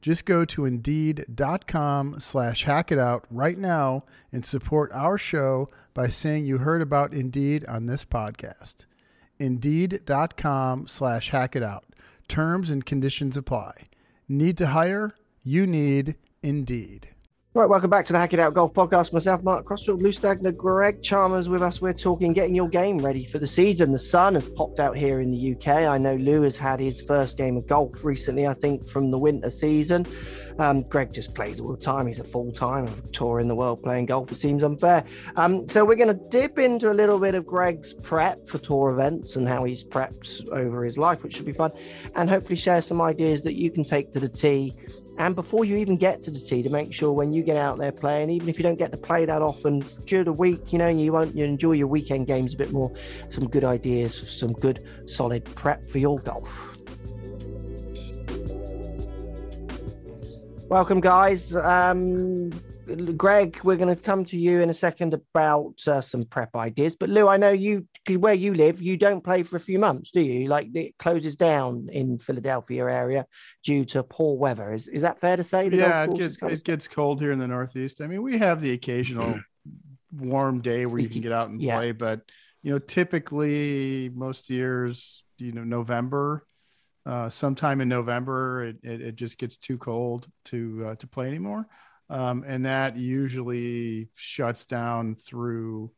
Just go to Indeed.com slash hack it out right now and support our show by saying you heard about Indeed on this podcast. Indeed.com slash hack it out. Terms and conditions apply. Need to hire? You need Indeed. Right, welcome back to the Hack It Out Golf Podcast. Myself, Mark Crossfield, Lou Stagner, Greg Chalmers with us. We're talking getting your game ready for the season. The sun has popped out here in the UK. I know Lou has had his first game of golf recently, I think, from the winter season. Um, Greg just plays all the time. He's a full time tour in the world playing golf. It seems unfair. Um, so we're going to dip into a little bit of Greg's prep for tour events and how he's prepped over his life, which should be fun, and hopefully share some ideas that you can take to the tee and before you even get to the tee to make sure when you get out there playing even if you don't get to play that often during the week you know you won't you enjoy your weekend games a bit more some good ideas some good solid prep for your golf. Welcome guys. Um Greg, we're going to come to you in a second about uh, some prep ideas. But Lou, I know you where you live, you don't play for a few months, do you? Like it closes down in Philadelphia area due to poor weather. Is is that fair to say? yeah, it gets it gets cold here in the Northeast. I mean, we have the occasional warm day where you can get out and yeah. play, but you know, typically most years, you know, November. Uh, sometime in November, it, it, it just gets too cold to uh, to play anymore um, and that usually shuts down through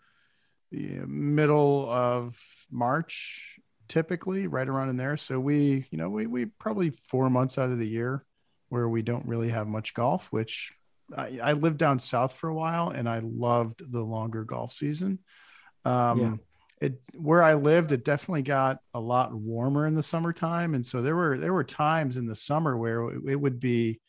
the middle of March, typically right around in there. So we, you know, we we probably four months out of the year where we don't really have much golf, which I, I lived down south for a while and I loved the longer golf season. Um, yeah. It where I lived, it definitely got a lot warmer in the summertime, and so there were there were times in the summer where it, it would be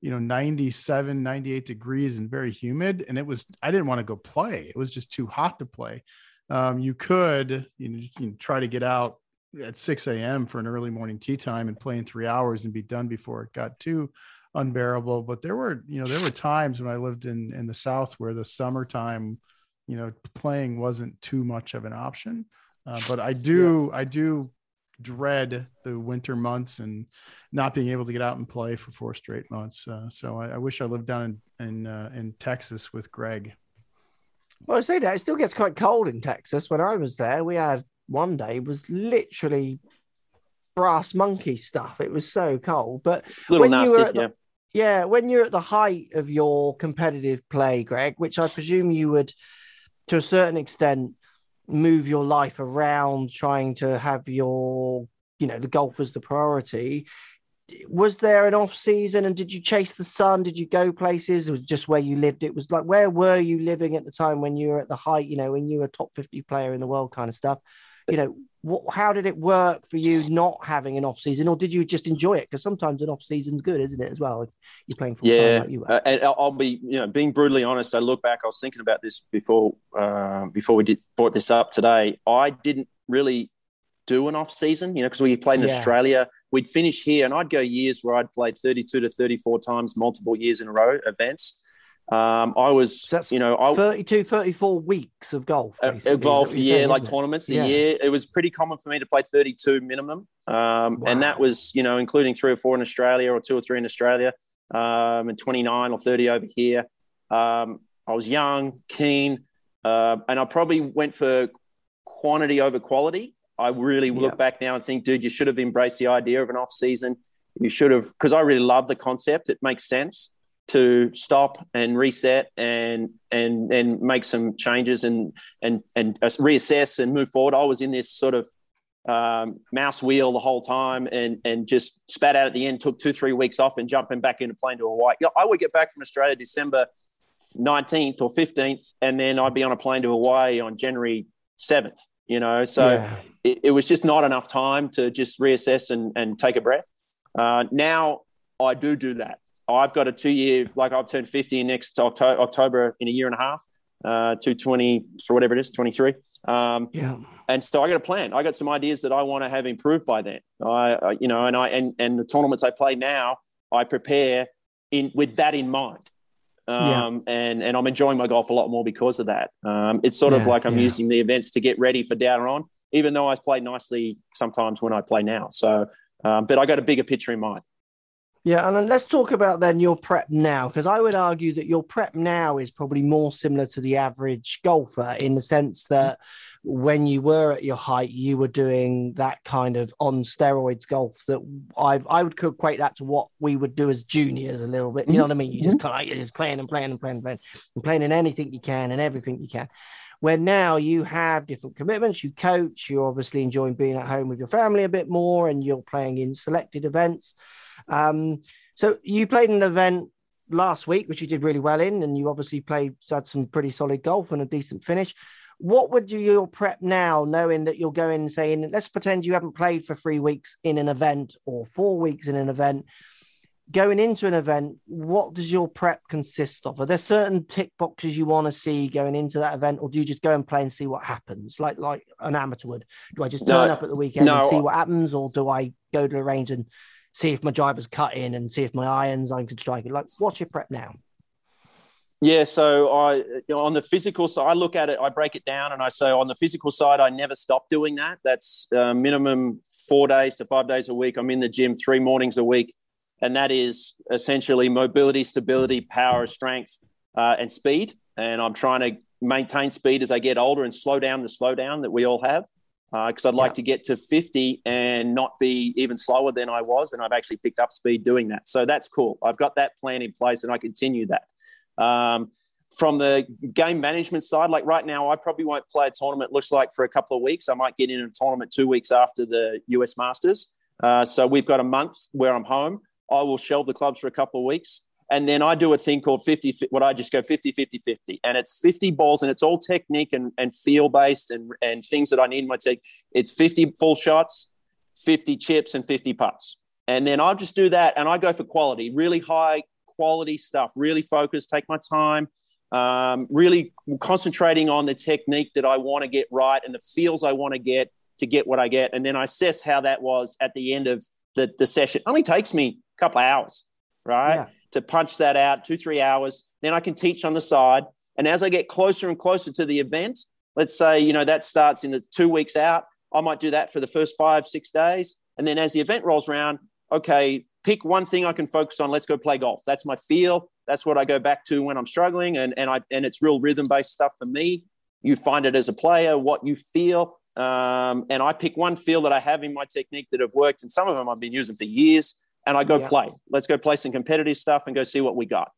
you know 97 98 degrees and very humid and it was i didn't want to go play. It was just too hot to play. Um, you could you know, you try to get out at 6 a.m for an early morning tee time and play in three hours and be done before it got too unbearable. But there were you know there were times when i lived in in the south where the summertime you know playing wasn't too much of an option. Uh, but i do yeah. i do dread the winter months and not being able to get out and play for four straight months. Uh, so I, I, wish I lived down in in, uh, in Texas with Greg. Well, I say that it still gets quite cold in Texas. When I was there, we had one day was literally brass monkey stuff. It was so cold. But when nasty, you were the, yeah. yeah, when you're at the height of your competitive play, Greg, which I presume you would, to a certain extent, move your life around trying to have your you know the golf was the priority. Was there an off season and did you chase the sun? Did you go places? It was just where you lived? It was like where were you living at the time when you were at the height you know when you were a top 50 player in the world kind of stuff? You know what, how did it work for you not having an off season or did you just enjoy it? Because sometimes an off season's good isn't it as well if you're playing full yeah like you uh, and i'll be you know being brutally honest i look back i was thinking about this before uh, before we did brought this up today. I didn't really do an off season you know because we played in yeah. australia. We'd finish here and i'd go years where i'd played 32 to 34 times multiple years in a row events um, I was, so you know, I, 32, 34 weeks of golf. Golf a year, saying, like tournaments yeah. a year. It was pretty common for me to play 32 minimum. Um, wow. And that was, you know, including three or four in Australia or two or three in Australia um, and 29 or 30 over here. Um, I was young, keen, uh, and I probably went for quantity over quality. I really look yeah. back now and think, dude, you should have embraced the idea of an off season. You should have, because I really love the concept. It makes sense. To stop and reset and and and make some changes and and and reassess and move forward. I was in this sort of um, mouse wheel the whole time and and just spat out at the end. Took two three weeks off and jumping back into plane to Hawaii. I would get back from Australia December nineteenth or fifteenth, and then I'd be on a plane to Hawaii on January seventh. You know, so yeah. it, it, was just not enough time to just reassess and and take a breath. Uh, now I do do that. I've got a two year, like I'll turn 50 next October, October in a year and a half, uh, 220 for whatever it is, 23. Um, yeah. And so I got a plan. I got some ideas that I want to have improved by then. I, you know, and I, and, and the tournaments I play now, I prepare in with that in mind. Um, yeah. and, and I'm enjoying my golf a lot more because of that. Um, it's sort yeah, of like I'm yeah. using the events to get ready for down on, even though I play nicely sometimes when I play now. So, um, but I got a bigger picture in mind. Yeah, and let's talk about then your prep now, because I would argue that your prep now is probably more similar to the average golfer in the sense that when you were at your height, you were doing that kind of on steroids golf that I've I would equate that to what we would do as juniors a little bit. You know what I mean? You just mm-hmm. kind of you're just playing and playing and playing and playing and playing in anything you can and everything you can where now you have different commitments. You coach, you're obviously enjoying being at home with your family a bit more, and you're playing in selected events. Um, so you played an event last week, which you did really well in, and you obviously played had some pretty solid golf and a decent finish. What would you your prep now, knowing that you're going saying, let's pretend you haven't played for three weeks in an event or four weeks in an event. Going into an event, what does your prep consist of? Are there certain tick boxes you want to see going into that event, or do you just go and play and see what happens, like like an amateur would? Do I just turn no, up at the weekend no. and see what happens, or do I go to the range and see if my driver's cut in and see if my irons I can strike it. Like, what's your prep now? Yeah, so I you know, on the physical side, I look at it, I break it down, and I say on the physical side, I never stop doing that. That's uh, minimum four days to five days a week. I'm in the gym three mornings a week, and that is essentially mobility, stability, power, strength, uh, and speed. And I'm trying to maintain speed as I get older and slow down the slowdown that we all have because uh, I'd like yeah. to get to 50 and not be even slower than I was. And I've actually picked up speed doing that. So that's cool. I've got that plan in place and I continue that. Um, from the game management side, like right now, I probably won't play a tournament, looks like for a couple of weeks. I might get in a tournament two weeks after the US Masters. Uh, so we've got a month where I'm home. I will shelve the clubs for a couple of weeks. And then I do a thing called 50, what I just go 50, 50, 50. And it's 50 balls and it's all technique and, and feel based and, and things that I need in my take. It's 50 full shots, 50 chips, and 50 putts. And then I'll just do that and I go for quality, really high quality stuff, really focus, take my time, um, really concentrating on the technique that I want to get right and the feels I want to get to get what I get. And then I assess how that was at the end of the, the session. It only takes me a couple of hours, right? Yeah to punch that out two, three hours. Then I can teach on the side. And as I get closer and closer to the event, let's say, you know, that starts in the two weeks out, I might do that for the first five, six days. And then as the event rolls around, okay, pick one thing I can focus on. Let's go play golf. That's my feel. That's what I go back to when I'm struggling. And, and I, and it's real rhythm based stuff for me. You find it as a player, what you feel. Um, and I pick one feel that I have in my technique that have worked. And some of them I've been using for years and I go yeah. play. Let's go play some competitive stuff and go see what we got.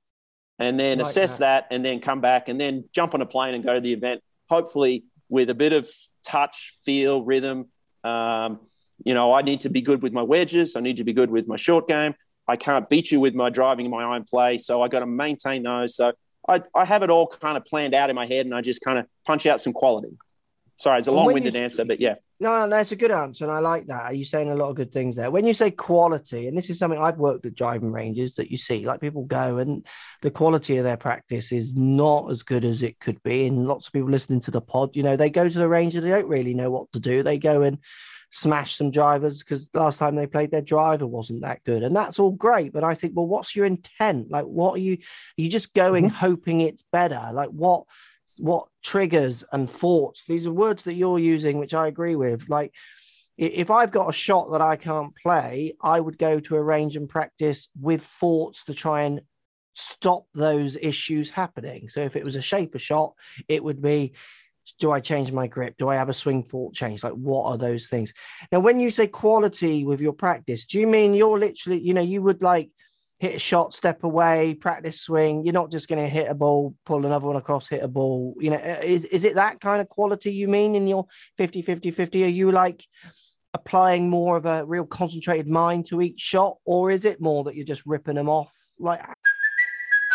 And then assess that. that and then come back and then jump on a plane and go to the event, hopefully with a bit of touch, feel, rhythm. Um, you know, I need to be good with my wedges. I need to be good with my short game. I can't beat you with my driving and my iron play. So I got to maintain those. So I, I have it all kind of planned out in my head and I just kind of punch out some quality. Sorry, it's a long-winded answer, but yeah. No, no, it's a good answer, and I like that. Are you saying a lot of good things there? When you say quality, and this is something I've worked at driving ranges that you see, like people go and the quality of their practice is not as good as it could be. And lots of people listening to the pod, you know, they go to the range and they don't really know what to do. They go and smash some drivers because last time they played their driver wasn't that good, and that's all great. But I think, well, what's your intent? Like, what are you? Are you just going mm-hmm. hoping it's better? Like, what? What triggers and thoughts. These are words that you're using which i agree with. Like if i've got a shot that i can't play i would go to a range and practice with thoughts to try and stop those issues happening. So if it was a shaper shot it would be do i change my grip? Do i have a swing thought change? Like what are those things? Now when you say quality with your practice do you mean you're literally you know you would like hit a shot, step away, practice swing. You're not just going to hit a ball, pull another one across, hit a ball. You know, uh, is, is it that kind of quality you mean in your 50 50 50? Are you like applying more of a real concentrated mind to each shot, or is it more that you're just ripping them off? Like,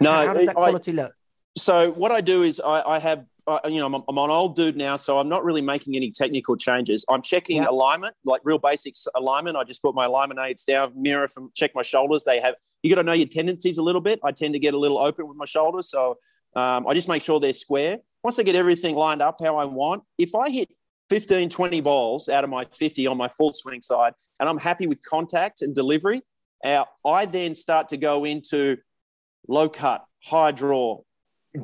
No, how does that quality I, look? So what I do is I, I have, uh, you know, I'm, I'm an old dude now, so I'm not really making any technical changes. I'm checking Yeah. alignment, like real basics alignment. I just put my alignment aids down, mirror from check my shoulders. They have you got to know your tendencies a little bit. I tend to get a little open with my shoulders, so um, I just make sure they're square. Once I get everything lined up how I want, if I hit 15, 20 balls out of my 50 on my full swing side, and I'm happy with contact and delivery, uh, I then start to go into low cut, high draw,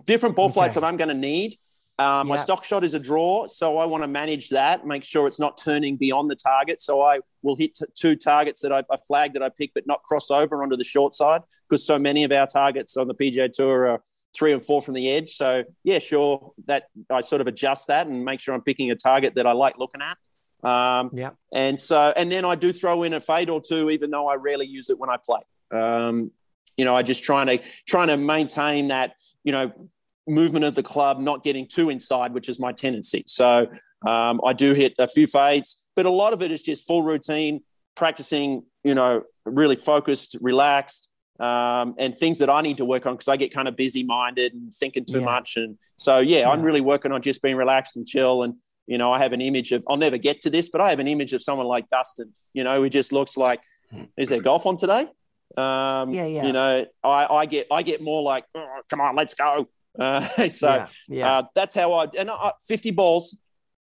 different ball Okay. flights that I'm going to need. Um, My stock shot is a draw, so I want to manage that, make sure it's not turning beyond the target. So I will hit t- two targets that I, I flag that I pick, but not cross over onto the short side because so many of our targets on the PGA Tour are three and four from the edge. So yeah, sure, that I sort of adjust that and make sure I'm picking a target that I like looking at. Um, Yeah. and so, and then I do throw in a fade or two, even though I rarely use it when I play. Um, you know, I just trying to trying to maintain that, you know, movement of the club, not getting too inside, which is my tendency. So um, I do hit a few fades, but a lot of it is just full routine, practicing, you know, really focused, relaxed, um, and things that I need to work on because I get kind of busy minded and thinking too Yeah. much. And so, yeah, I'm really working on just being relaxed and chill. And, you know, I have an image of, I'll never get to this, but I have an image of someone like Dustin, you know, who just looks like, is there golf on today? Um, Yeah, yeah. You know, I, I get, I get more like, "Oh, come on, let's go. Uh, so yeah. yeah. uh, that's how I, and I, 50 balls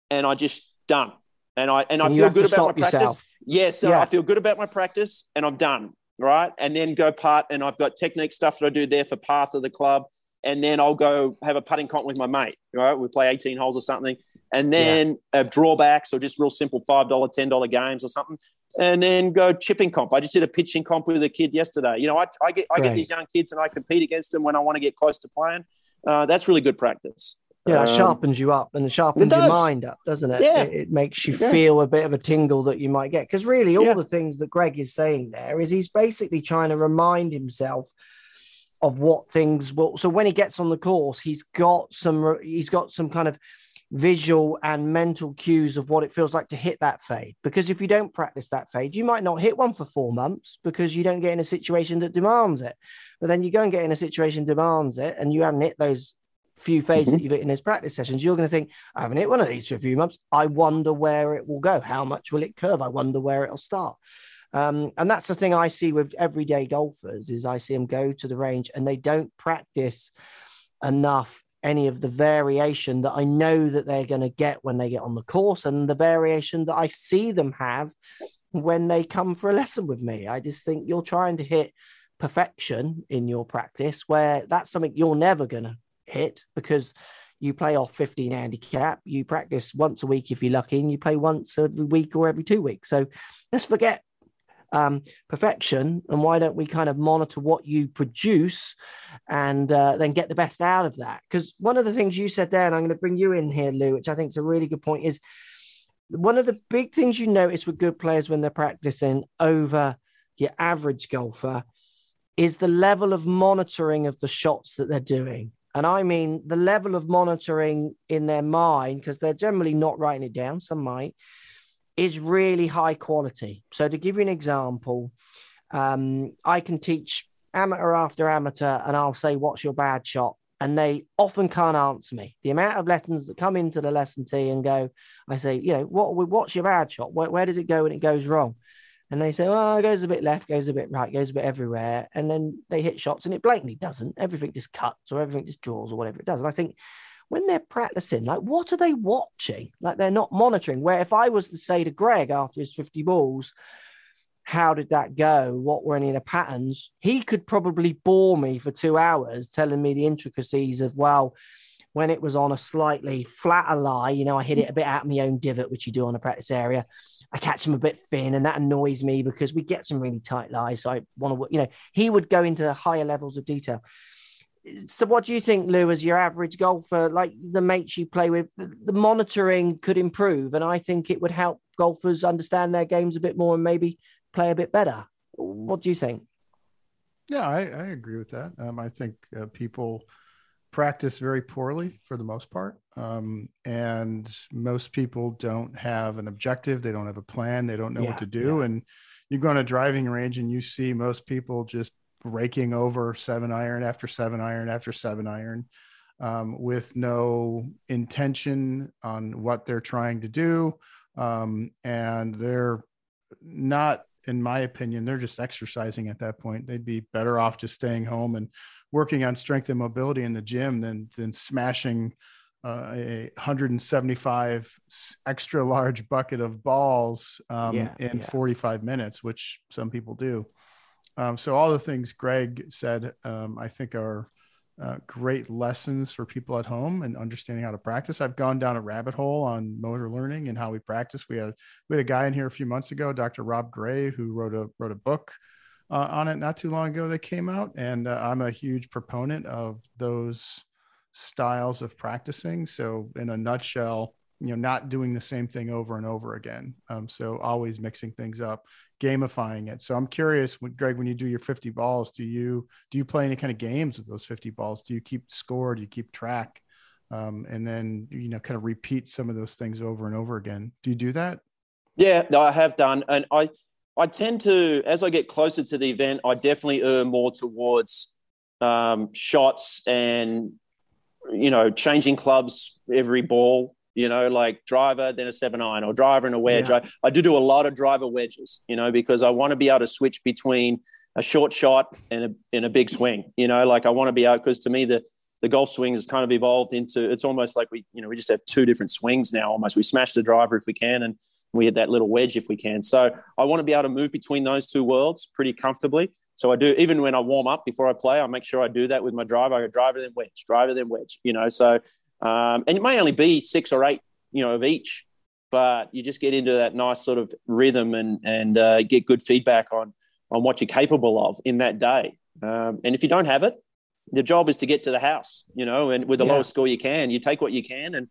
and I just done. And I, and I And you feel good about my stop practice. yourself. Yes, so Yeah. I feel good about my practice and I'm done. Right. And then go putt. And I've got technique stuff that I do there for path of the club. And then I'll go have a putting comp with my mate. Right. We play 18 holes or something. And then uh, drawbacks or just real simple $5, $10 games or something. And then go chipping comp. I just did a pitching comp with a kid yesterday. You know, I, I get I get these young kids and I compete against them when I want to get close to playing. Uh, that's really good practice. Yeah, it Um, sharpens you up and it sharpens your mind up, doesn't it? Yeah. It, it makes you Yeah. feel a bit of a tingle that you might get. Because really, all Yeah. the things that Greg is saying there is he's basically trying to remind himself of what things will. So when he gets on the course, he's got some he's got some kind of visual and mental cues of what it feels like to hit that fade. Because if you don't practice that fade, you might not hit one for four months because you don't get in a situation that demands it. But then you go and get in a situation demands it, and you haven't hit those few fades that you've hit in those practice sessions. You're going to think, I haven't hit one of these for a few months. I wonder where it will go. How much will it curve? I wonder where it'll start. Um, and that's the thing I see with everyday golfers is I see them go to the range and they don't practice enough any of the variation that I know that they're going to get when they get on the course and the variation that I see them have when they come for a lesson with me. I just think you're trying to hit perfection in your practice where that's something you're never going to hit because you play off 15 handicap, you practice once a week if you're lucky, and you play once every week or every two weeks. So let's forget um, perfection and why don't we kind of monitor what you produce and uh, then get the best out of that? Because one of the things you said there, and I'm going to bring you in here, Lou, which I think is a really good point, is one of the big things you notice with good players when they're practicing over your average golfer is the level of monitoring of the shots that they're doing. And I mean the level of monitoring in their mind, because they're generally not writing it down, some might, is really high quality. So, to give you an example, um, I can teach amateur after amateur, and I'll say, What's your bad shot? And they often can't answer me. The amount of lessons that come into the lesson tee and go, I say, You know, what, what's your bad shot? Where, where does it go when it goes wrong? And they say, oh, it goes a bit left, goes a bit right, goes a bit everywhere. And then they hit shots and it blatantly doesn't. Everything just cuts or everything just draws or whatever it does. And I think when they're practicing, like, what are they watching? Like, they're not monitoring. Where if I was to say to Greg after his 50 balls, how did that go? What were any of the patterns? He could probably bore me for two hours telling me the intricacies of, well, when it was on a slightly flatter lie, you know, I hit it a bit out of my own divot, which you do on a practice area. I catch him a bit thin, and that annoys me because we get some really tight lies. So I want to, you know, he would go into higher levels of detail. So, what do you think, Lou, as your average golfer, like the mates you play with, the monitoring could improve, and I think it would help golfers understand their games a bit more and maybe play a bit better. What do you think? Yeah, I, I agree with that. Um, I think uh, people practice very poorly for the most part. Um, and most people don't have an objective, they don't have a plan, they don't know yeah, what to do. Yeah. And you go on a driving range and you see most people just raking over seven iron after seven iron after seven iron um, with no intention on what they're trying to do. Um, and they're not, in my opinion, they're just exercising at that point. They'd be better off just staying home and working on strength and mobility in the gym than than smashing uh, a 175 extra large bucket of balls um, yeah, in yeah. 45 minutes, which some people do. Um, so all the things Greg said, um, I think are uh, great lessons for people at home and understanding how to practice. I've gone down a rabbit hole on motor learning and how we practice. We had we had a guy in here a few months ago, Dr. Rob Gray, who wrote a wrote a book uh, on it not too long ago that came out, and uh, I'm a huge proponent of those styles of practicing. So, in a nutshell, you know, not doing the same thing over and over again. Um, so, always mixing things up, gamifying it. So, I'm curious, Greg, when you do your 50 balls, do you do you play any kind of games with those 50 balls? Do you keep score? Do you keep track? Um, and then you know, kind of repeat some of those things over and over again. Do you do that? Yeah, I have done, and I I tend to, as I get closer to the event, I definitely err more towards um, shots and, you know, changing clubs every ball, you know, like driver, then a seven iron or driver and a wedge. Yeah. I, I do do a lot of driver wedges, you know, because I want to be able to switch between a short shot and a, and a big swing, you know, like I want to be out because to me, the, the golf swing has kind of evolved into it's almost like we you know we just have two different swings now almost we smash the driver if we can and we hit that little wedge if we can so i want to be able to move between those two worlds pretty comfortably so i do even when i warm up before i play i make sure i do that with my driver i go driver then wedge driver then wedge you know so um, and it may only be six or eight you know of each but you just get into that nice sort of rhythm and and uh, get good feedback on on what you're capable of in that day um, and if you don't have it the job is to get to the house, you know, and with the yeah. lowest score you can, you take what you can and,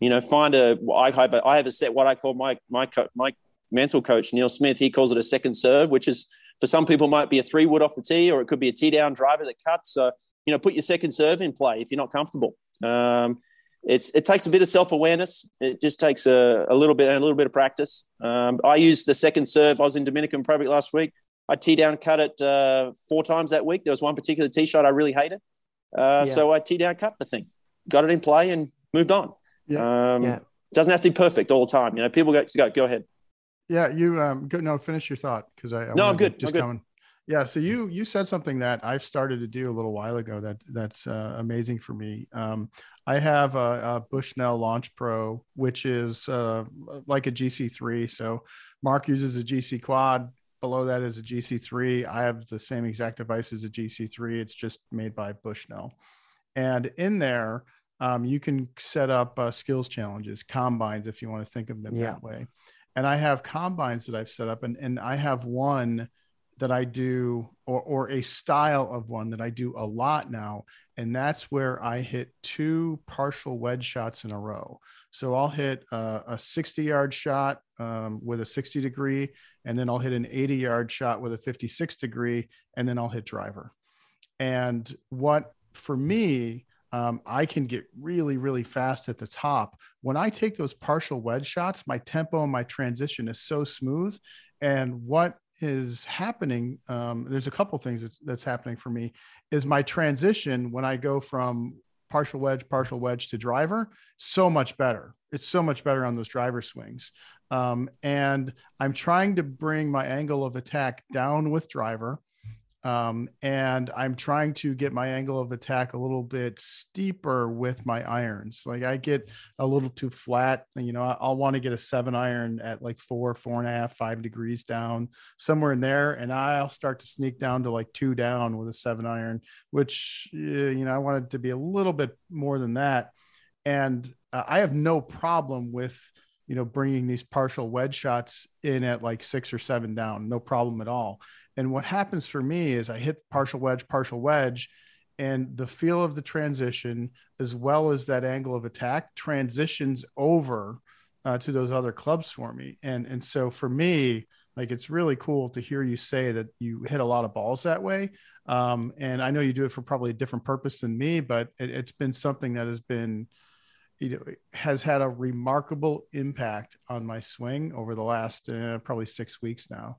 you know, find a, I have a, I have a set, what I call my, my, my mental coach, Neil Smith, he calls it a second serve, which is for some people might be a three wood off the tee, or it could be a tee down driver that cuts. So, you know, put your second serve in play if you're not comfortable. Um, it's, it takes a bit of self-awareness. It just takes a, a little bit, and a little bit of practice. Um, I used the second serve. I was in Dominican Republic last week. I tee down cut it uh, four times that week. There was one particular tee shot I really hated. Uh, yeah. So I tee down cut the thing, got it in play and moved on. Yeah. Um, yeah. It doesn't have to be perfect all the time. You know, people go, go, go ahead. Yeah. You, um, go, no, finish your thought. Cause I, I no, I'm good. Just I'm good. coming. Yeah. So you, you said something that I've started to do a little while ago that that's uh, amazing for me. Um, I have a, a Bushnell Launch Pro, which is uh, like a GC3. So Mark uses a GC Quad below that is a GC3. I have the same exact device as a GC3. It's just made by Bushnell. And in there, um, you can set up uh, skills challenges, combines, if you want to think of them yeah. that way. And I have combines that I've set up, and, and I have one that I do, or, or a style of one that I do a lot now. And that's where I hit two partial wedge shots in a row. So I'll hit a, a 60 yard shot um, with a 60 degree, and then I'll hit an 80 yard shot with a 56 degree, and then I'll hit driver. And what for me, um, I can get really, really fast at the top. When I take those partial wedge shots, my tempo and my transition is so smooth. And what is happening um, there's a couple things that's, that's happening for me is my transition when i go from partial wedge partial wedge to driver so much better. It's so much better on those driver swings. Um, and i'm trying to bring my angle of attack down with driver Um, and I'm trying to get my angle of attack a little bit steeper with my irons. Like I get a little too flat. You know, I'll want to get a seven iron at like four, four and a half, five degrees down, somewhere in there, and I'll start to sneak down to like two down with a seven iron, which you know I wanted to be a little bit more than that. And uh, I have no problem with you know bringing these partial wedge shots in at like six or seven down, no problem at all and what happens for me is I hit partial wedge, partial wedge, and the feel of the transition, as well as that angle of attack, transitions over uh, to those other clubs for me. And and so for me, like it's really cool to hear you say that you hit a lot of balls that way. Um, and I know you do it for probably a different purpose than me, but it, has been something that has been, you know, has had a remarkable impact on my swing over the last uh, probably six weeks now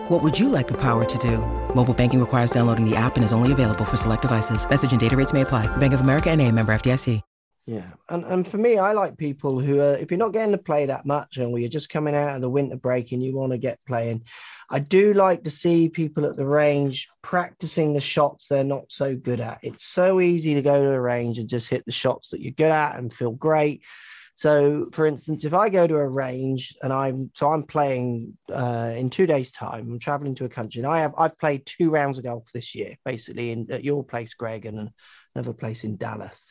What would you like the power to do? Mobile banking requires downloading the app and is only available for select devices. Message and data rates may apply. Bank of America and a member FDIC. Yeah. And, and for me, I like people who are, if you're not getting to play that much and you're just coming out of the winter break and you want to get playing, I do like to see people at the range practicing the shots they're not so good at. It's so easy to go to the range and just hit the shots that you're good at and feel great so, for instance, if I go to a range and I'm so I'm playing uh, in two days' time, I'm traveling to a country, and I have I've played two rounds of golf this year, basically in at your place, Greg, and another place in Dallas.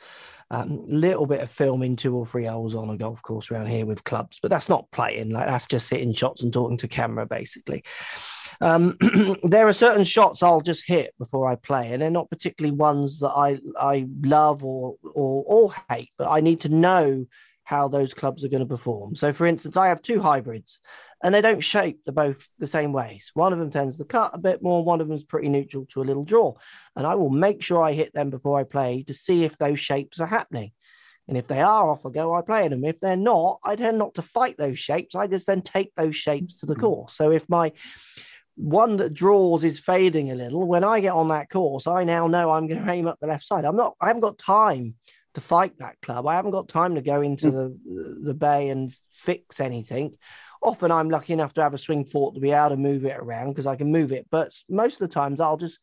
Um, little bit of filming two or three holes on a golf course around here with clubs, but that's not playing. Like that's just hitting shots and talking to camera, basically. Um, there are certain shots I'll just hit before I play, and they're not particularly ones that I I love or or or hate, but I need to know how those clubs are going to perform. So, for instance, I have two hybrids and they don't shape the both the same ways. One of them tends to cut a bit more, one of them is pretty neutral to a little draw. And I will make sure I hit them before I play to see if those shapes are happening. And if they are off I go, I play them. If they're not, I tend not to fight those shapes. I just then take those shapes to the hmm. course. So if my one that draws is fading a little, when I get on that course, I now know I'm going to aim up the left side. I'm not, I haven't got time to fight that club. I haven't got time to go into mm. the the bay and fix anything. Often I'm lucky enough to have a swing fork to be able to move it around because I can move it. But most of the times I'll just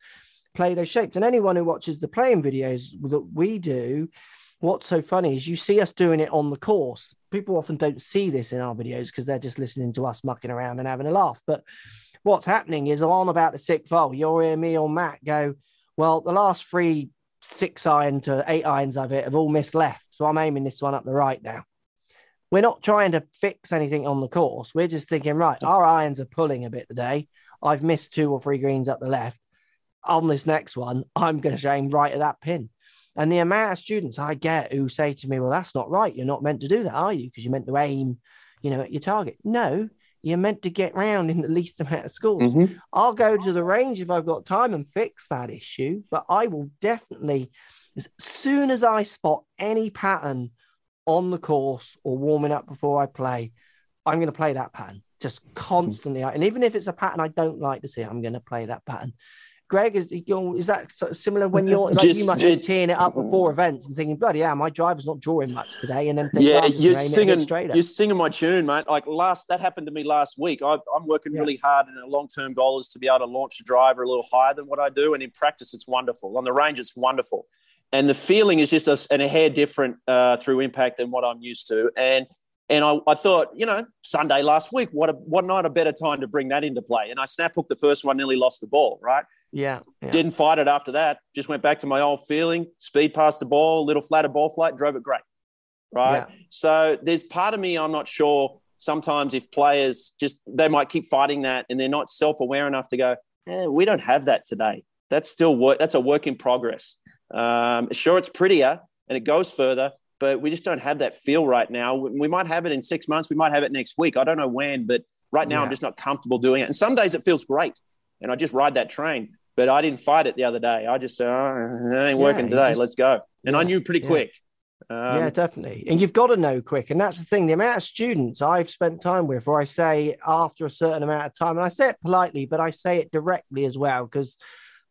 play those shapes. And anyone who watches the playing videos that we do, what's so funny is you see us doing it on the course. People often don't see this in our videos because they're just listening to us mucking around and having a laugh. But what's happening is on about the sixth hole, you'll hear me or Matt go, well, the last three six iron to eight irons of it have all missed left. So I'm aiming this one up the right now. We're not trying to fix anything on the course. We're just thinking, right, our irons are pulling a bit today. I've missed two or three greens up the left. On this next one, I'm going to aim right at that pin. And the amount of students I get who say to me, well, that's not right. You're not meant to do that, are you? Because you're meant to aim, you know, at your target. No, you're meant to get round in the least amount of schools. Mm-hmm. I'll go to the range if I've got time and fix that issue, but I will definitely, as soon as I spot any pattern on the course or warming up before I play, I'm going to play that pattern just constantly. And even if it's a pattern I don't like to see, I'm going to play that pattern. Greg, is is that similar when you're like just, you must be teeing it up before events and thinking, bloody yeah, my driver's not drawing much today, and then yeah, you're singing, you're singing my tune, mate. Like last, that happened to me last week. I, am working yeah. really hard, and a long term goal is to be able to launch a driver a little higher than what I do, and in practice, it's wonderful. On the range, it's wonderful, and the feeling is just a, and a hair different uh, through impact than what I'm used to, and. And I, I, thought, you know, Sunday last week, what a, what not a better time to bring that into play. And I snap hooked the first one, nearly lost the ball, right? Yeah, yeah, Didn't fight it after that. Just went back to my old feeling. Speed past the ball, little flatter ball flight, drove it great. Right. Yeah. So there's part of me I'm not sure sometimes if players just they might keep fighting that and they're not self-aware enough to go, eh, we don't have that today. That's still work. That's a work in progress. Um, sure, it's prettier and it goes further, but we just don't have that feel right now. We might have it in six months. We might have it next week. I don't know when, but right now yeah. I'm just not comfortable doing it. And some days it feels great, and I just ride that train. But I didn't fight it the other day. I just said, oh, it ain't working today. Just, Let's go. And yeah, I knew pretty quick. Um, yeah, definitely. And you've got to know quick. And that's the thing. The amount of students I've spent time with, or I say after a certain amount of time, and I say it politely, but I say it directly as well, because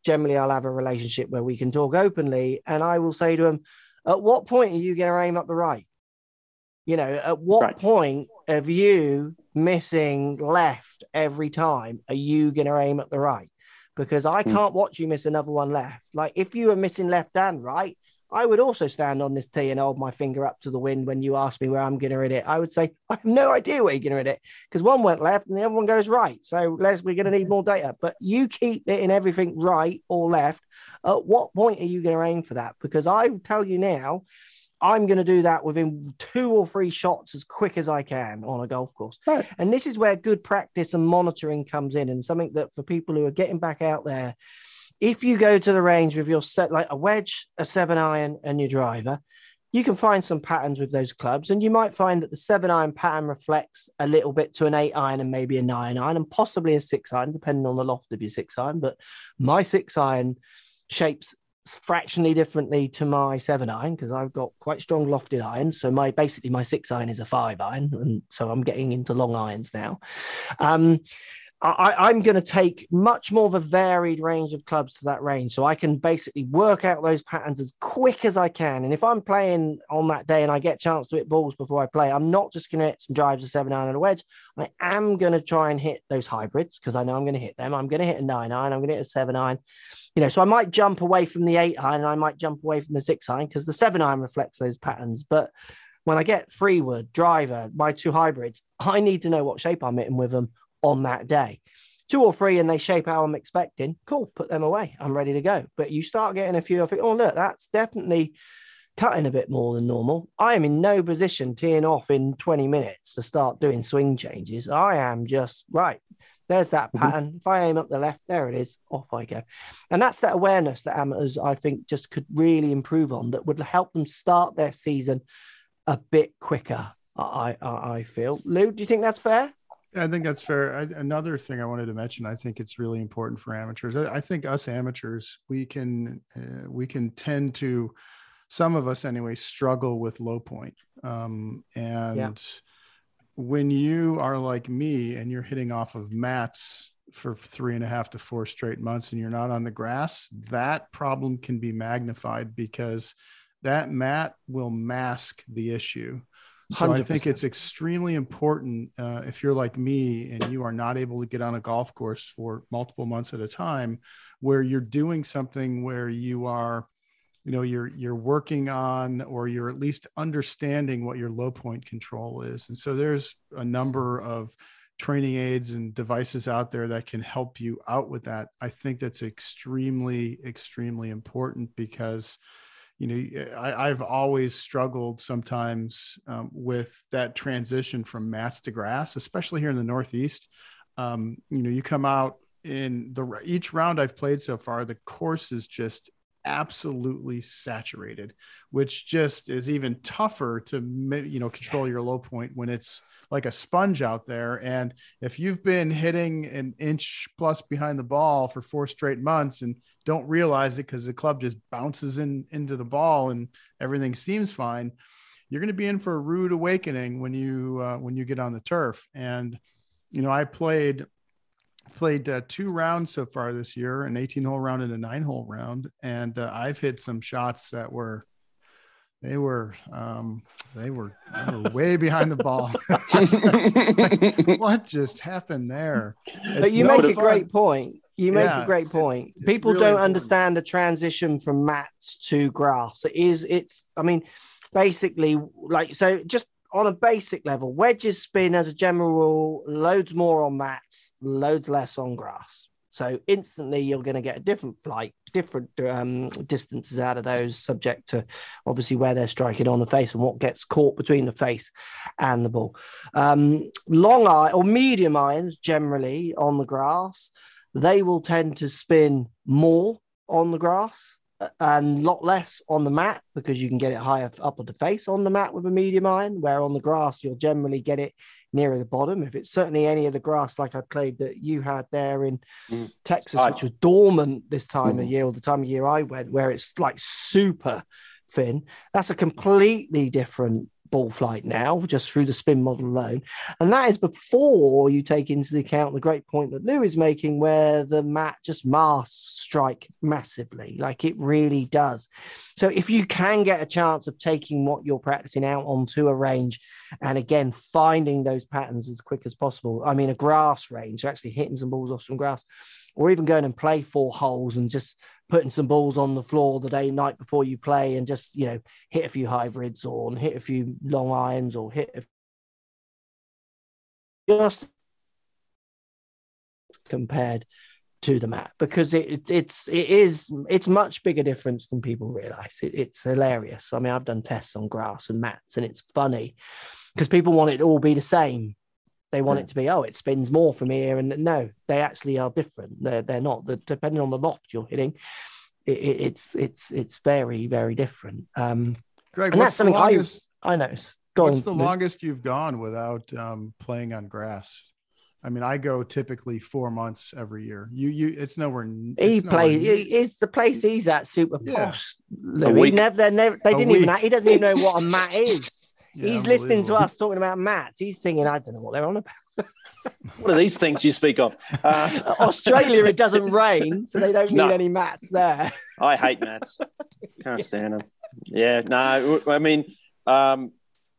generally I'll have a relationship where we can talk openly. And I will say to them, at what point are you going to aim up the right? You know, at what right. point of you missing left every time are you going to aim at the right? Because I hmm. can't watch you miss another one left. Like if you were missing left and right, I would also stand on this tee and hold my finger up to the wind when you ask me where I'm going to hit it. I would say, I have no idea where you're going to hit it because one went left and the other one goes right. So Les, we're going to need more data. But you keep hitting everything right or left. At what point are you going to aim for that? Because I tell you now, I'm going to do that within two or three shots as quick as I can on a golf course. Right. And this is where good practice and monitoring comes in, and something that for people who are getting back out there, if you go to the range with your set like a wedge, a seven iron, and your driver, you can find some patterns with those clubs, and you might find that the seven iron pattern reflects a little bit to an eight iron and maybe a nine iron, and possibly a six iron, depending on the loft of your six iron. But my six iron shapes fractionally differently to my seven iron because I've got quite strong lofted irons. So my basically my six iron is a five iron, and so I'm getting into long irons now. Um, I, am going to take much more of a varied range of clubs to that range. So I can basically work out those patterns as quick as I can. And if I'm playing on that day and I get chance to hit balls before I play, I'm not just going to hit some drives, a seven iron, and a wedge. I am going to try and hit those hybrids because I know I'm going to hit them. I'm going to hit a nine iron, I'm going to hit a seven iron. You know, so I might jump away from the eight iron and I might jump away from the six iron because the seven iron reflects those patterns. But when I get three wood, driver, my two hybrids, I need to know what shape I'm hitting with them on that day. Two or three, and they shape how I'm expecting. Cool, put them away. I'm ready to go. But you start getting a few. I think, oh look, that's definitely cutting a bit more than normal. I am in no position teeing off in 20 minutes to start doing swing changes. I am just right. There's that mm-hmm. pattern. Mm-hmm. If I aim up the left, there it is. Off I go. And that's that awareness that amateurs, I think, just could really improve on that would help them start their season a bit quicker. I, I, I feel. Lou, do you think that's fair? I think that's fair. I, another thing I wanted to mention, I think it's really important for amateurs. I, I think us amateurs, we can uh, we can tend to, some of us anyway, struggle with low point. Um, and yeah. when you are like me and you're hitting off of mats for three and a half to four straight months and you're not on the grass, that problem can be magnified because that mat will mask the issue. So 100%. I think it's extremely important uh, if you're like me and you are not able to get on a golf course for multiple months at a time, where you're doing something where you are, you know, you're you're working on or you're at least understanding what your low point control is. And so there's a number of training aids and devices out there that can help you out with that. I think that's extremely extremely important because you know eh, I, have always struggled sometimes um, with that transition from mats to grass especially here in the northeast. Um, you know you come out in the each round i've played so far the course is just absolutely saturated which just is even tougher to you know control your low point when it's like a sponge out there. And if you've been hitting an inch plus behind the ball for four straight months and don't realize it because the club just bounces in into the ball and everything seems fine you're going to be in for a rude awakening when you uh, when you get on the turf. And you know i played played uh, two rounds so far this year an 18 hole round and a nine hole round and uh, i've hit some shots that were they were um, they were, they were way behind the ball. what just happened there? It's but you make a great point. You make yeah, a great point. It's, it's People really don't important. understand the transition from mats to grass. It is. It's. I mean, basically, like so. Just on a basic level, wedges spin as a general rule, loads more on mats, loads less on grass. So instantly, you're going to get a different flight, different um, distances out of those, subject to obviously where they're striking on the face and what gets caught between the face and the ball. Um, long eye or medium irons, generally on the grass, they will tend to spin more on the grass and a lot less on the mat because you can get it higher up on the face on the mat with a medium iron, where on the grass you'll generally get it nearer the bottom. If it's certainly any of the grass like I played that you had there in mm. Texas, which was dormant this time mm. of year or the time of year I went, where it's like super thin, That's a completely different ball flight now, just through the spin model alone. And that is before you take into account the great point that Lou is making, where the mat just masks strike massively, like it really does. So if you can get a chance of taking what you're practicing out onto a range and again finding those patterns as quick as possible, I mean, a grass range, so actually hitting some balls off some grass, or even going and play four holes and just putting some balls on the floor the day night before you play and just you know hit a few hybrids or hit a few long irons or hit a just compared to the mat because it, it's it is it's much bigger difference than people realize. It, it's hilarious. I mean i've done tests on grass and mats and it's funny because people want it to all be the same they want it to be oh it spins more from here and no they actually are different they're, they're not the, depending on the loft you're hitting it, it's it's it's very very different um Greg, and that's something longest, I, I know Go what's on, the longest you've gone without um, playing on grass I mean, I go typically four months every year. You, you, it's nowhere. It's he plays. It's the place he's at. Super yeah. posh. Louis. Never, never. They didn't even. He doesn't even know what a mat is. Yeah, He's listening to us talking about mats. He's thinking, I don't know what they're on about. what are these things you speak of? Uh, Australia, it doesn't rain, so they don't need no. any mats there. I hate mats. Can't stand them. Yeah, no, I mean, um,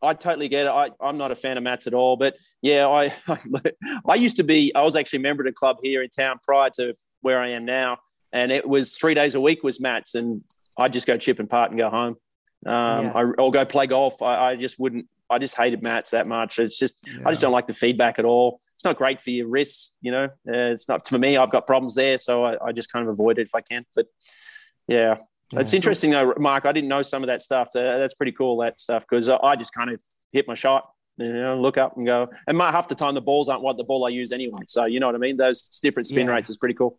I totally get it. I, I'm not a fan of mats at all, but yeah, I, I, I used to be. I was actually a member of a club here in town prior to where I am now, and it was three days a week was mats, and I'd just go chip and part and go home. Um, yeah. I, will go play golf. I, I, just wouldn't. I just hated mats that much. It's just yeah. I just don't like the feedback at all. It's not great for your wrists. You know, uh, it's not for me. I've got problems there, so I, I, just kind of avoid it if I can. But yeah, yeah. it's interesting though, Mark. I didn't know some of that stuff. That's pretty cool that stuff because I just kind of hit my shot. You know, look up and go. And my, half the time the balls aren't what the ball I use anyway. So you know what I mean. Those different spin rates is pretty cool.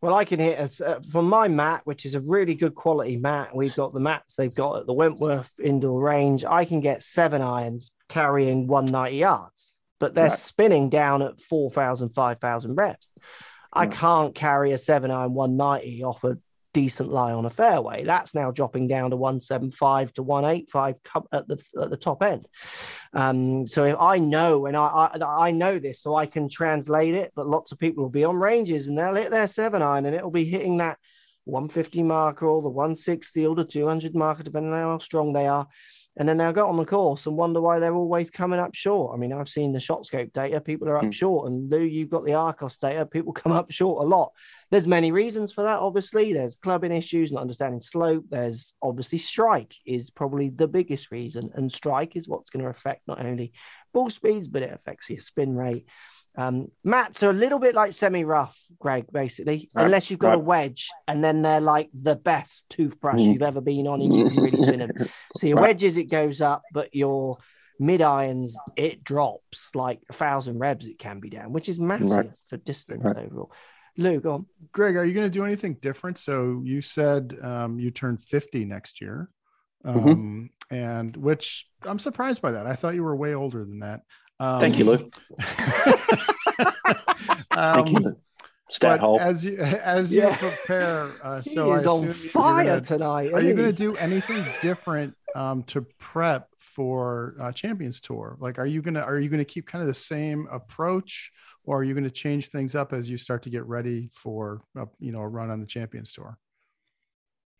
Well, I can hit uh, from my mat, which is a really good quality mat. We've got the mats they've got at the Wentworth indoor range. I can get seven irons carrying 190 yards, but they're right. spinning down at 4,000, 5,000 reps. I can't carry a seven iron 190 off a decent lie on a fairway. That's now dropping down to 175 to 185 at the at the top end. Um, so if I know, and I, I, I know this, so I can translate it. But lots of people will be on ranges and they'll hit their seven iron, and it'll be hitting that 150 marker or the 160 or the 200 marker, depending on how strong they are. And then they'll go on the course and wonder why they're always coming up short. I mean, I've seen the shot scope data, people are up mm. short. And Lou, you've got the Arccos data, people come up short a lot. There's many reasons for that, obviously. There's clubbing issues, not understanding slope. There's obviously strike is probably the biggest reason. And strike is what's going to affect not only ball speeds, but it affects your spin rate. Um, mats are a little bit like semi rough, Greg, basically, right. unless you've got right. a wedge, and then they're like the best toothbrush mm. you've ever been on, and you can really spin them. So your right. wedges, it goes up, but your mid irons, it drops like a thousand revs. It can be down, which is massive for distance overall. Lou, go on. Greg, are you going to do anything different? So you said um, you turn 50 next year, mm-hmm. um, mm-hmm. and which I'm surprised by that. I thought you were way older than that. Um, Thank you, Lou. Thank you. Stat hole. As you as you yeah. prepare, uh, so he is on fire gonna, tonight. Are you going to do anything different um, to prep for uh, Champions Tour? Like, are you gonna are you gonna keep kind of the same approach, or are you going to change things up as you start to get ready for a, you know a run on the Champions Tour?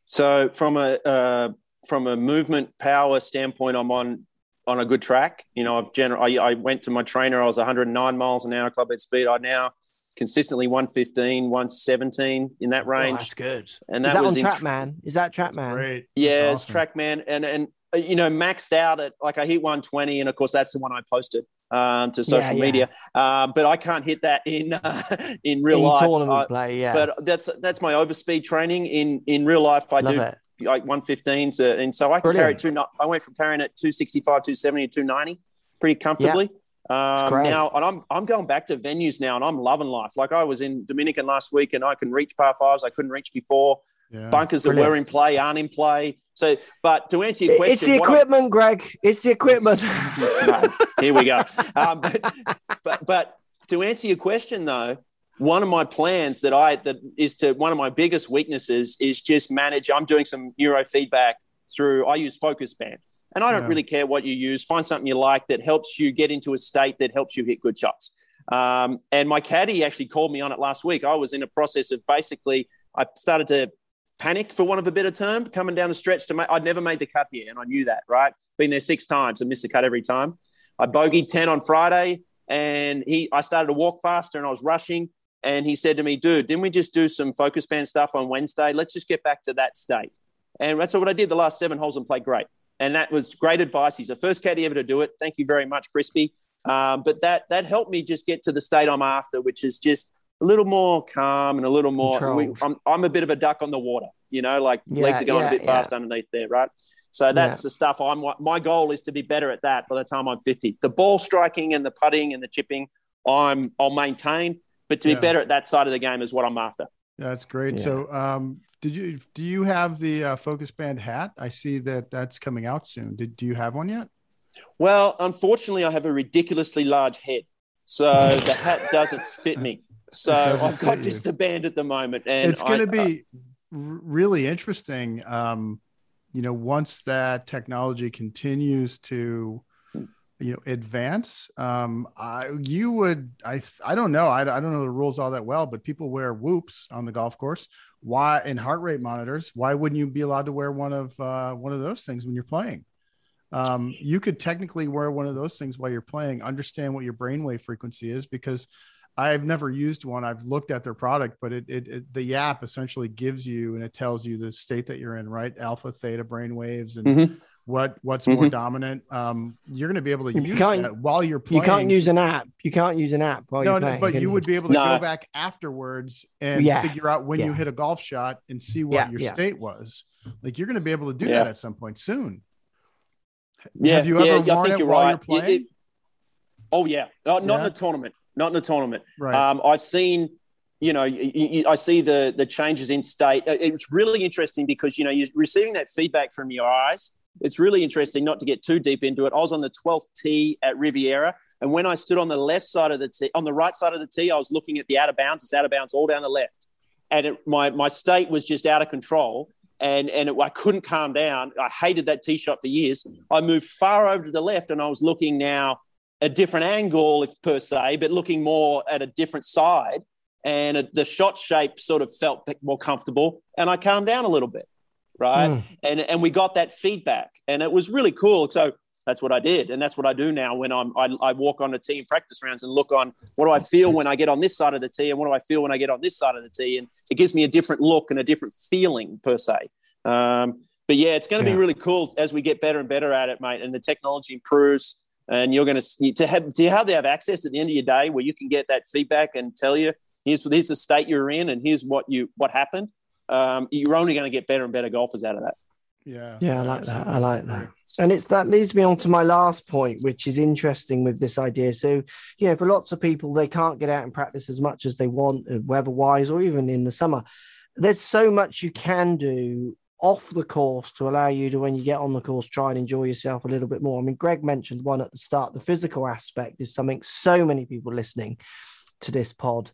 So from a uh, from a movement power standpoint, I'm on on a good track. You know, I've gener- I, I went to my trainer. I was 109 miles an hour club head speed. I now consistently 115, 117 in that range. Oh, that's good. And that, that was on TrackMan. Is that TrackMan? Great. Yeah, awesome. it's TrackMan, and and uh, you know maxed out at like I hit 120, and of course that's the one I posted um, to social yeah, yeah. media. Uh, but I can't hit that in uh, in real in life. Tournament play, yeah. But that's that's my overspeed training in in real life. I Love do. It like 115s, uh, and so I can Brilliant. carry two. I went from carrying it 265, 270, 290 pretty comfortably. Um, now, and I'm I'm going back to venues now, and I'm loving life. Like I was in Dominican last week, and I can reach par fives I couldn't reach before. Yeah. Bunkers Brilliant. that were in play aren't in play. So, but to answer your question, it's the equipment, I, Greg. It's the equipment. no, here we go. Um, but, but but to answer your question though, one of my plans that I that is to one of my biggest weaknesses is just manage. I'm doing some neurofeedback through. I use Focus Band. And I don't yeah. really care what you use. Find something you like that helps you get into a state that helps you hit good shots. Um, and my caddy actually called me on it last week. I was in a process of basically, I started to panic, for one of a better term, coming down the stretch to make. I'd never made the cut here, and I knew that, right? Been there six times and missed the cut every time. I bogeyed 10 on Friday, and he, I started to walk faster and I was rushing. And he said to me, dude, didn't we just do some focus band stuff on Wednesday? Let's just get back to that state. And that's what I did the last seven holes and played great. And that was great advice. He's the first caddy ever to do it. Thank you very much, Crispy. Um, but that that helped me just get to the state I'm after, which is just a little more calm and a little more. We, I'm, I'm a bit of a duck on the water, you know, like yeah, legs are going yeah, a bit yeah. fast underneath there, right? So that's the stuff I'm. My goal is to be better at that by the time I'm 50. The ball striking and the putting and the chipping, I'm I'll maintain, but to be better at that side of the game is what I'm after. That's great. So, um, did you do you have the uh, Focus Band hat? I see that that's coming out soon. Did do you have one yet? Well, unfortunately, I have a ridiculously large head, so the hat doesn't fit me. So I've got just the band at the moment, and it's going to be uh, really interesting. Um, you know, once that technology continues to you know advance um i you would i i don't know I, I don't know the rules all that well but people wear whoops on the golf course. Why in heart rate monitors why wouldn't you be allowed to wear one of uh, one of those things when you're playing? Um, you could technically wear one of those things while you're playing. Understand what your brainwave frequency is because i've never used one. I've looked at their product but it, it, it the app essentially gives you and it tells you the state that you're in right? Alpha theta brain waves and mm-hmm what what's mm-hmm. more dominant. Um, you're going to be able to you use that while you're playing. You can't use an app. You can't use an app while no, you're playing. No, but you would be able to go back afterwards and yeah. figure out when yeah. you hit a golf shot and see what yeah, your state was. Like you're going to be able to do that at some point soon. Yeah. Have you ever worn it while right. you're playing? It, oh yeah, uh, not in a tournament. Not in a tournament. Right. Um, I've seen you know, you, you, I see the the changes in state. It's really interesting because you know you're receiving that feedback from your eyes, it's really interesting not to get too deep into it. I was on the 12th tee at Riviera. And when I stood on the left side of the tee, on the right side of the tee, I was looking at the out of bounds. It's out of bounds all down the left. And it, my, my state was just out of control. And, and it, I couldn't calm down. I hated that tee shot for years. I moved far over to the left and I was looking now a different angle, if per se, but looking more at a different side. And the shot shape sort of felt more comfortable. And I calmed down a little bit right? Mm. And and we got that feedback, and it was really cool. So that's what I did, and that's what I do now when I'm I, I walk on the team practice rounds and look on what do I feel when I get on this side of the tee, and what do I feel when I get on this side of the tee, and it gives me a different look and a different feeling per se. Um, but yeah, it's going to yeah. be really cool as we get better and better at it, mate, and the technology improves. And you're going to to have to how they have access at the end of your day where you can get that feedback and tell you here's here's the state you're in and here's what you what happened um, you're only going to get better and better golfers out of that. Yeah. Yeah, I like that. I like that. And it's that leads me on to my last point, which is interesting with this idea. So, you know, for lots of people, they can't get out and practice as much as they want, uh, weather wise, or even in the summer. There's so much you can do off the course to allow you to, when you get on the course, try and enjoy yourself a little bit more. I mean, Greg mentioned one at the start. The physical aspect is something so many people listening to this pod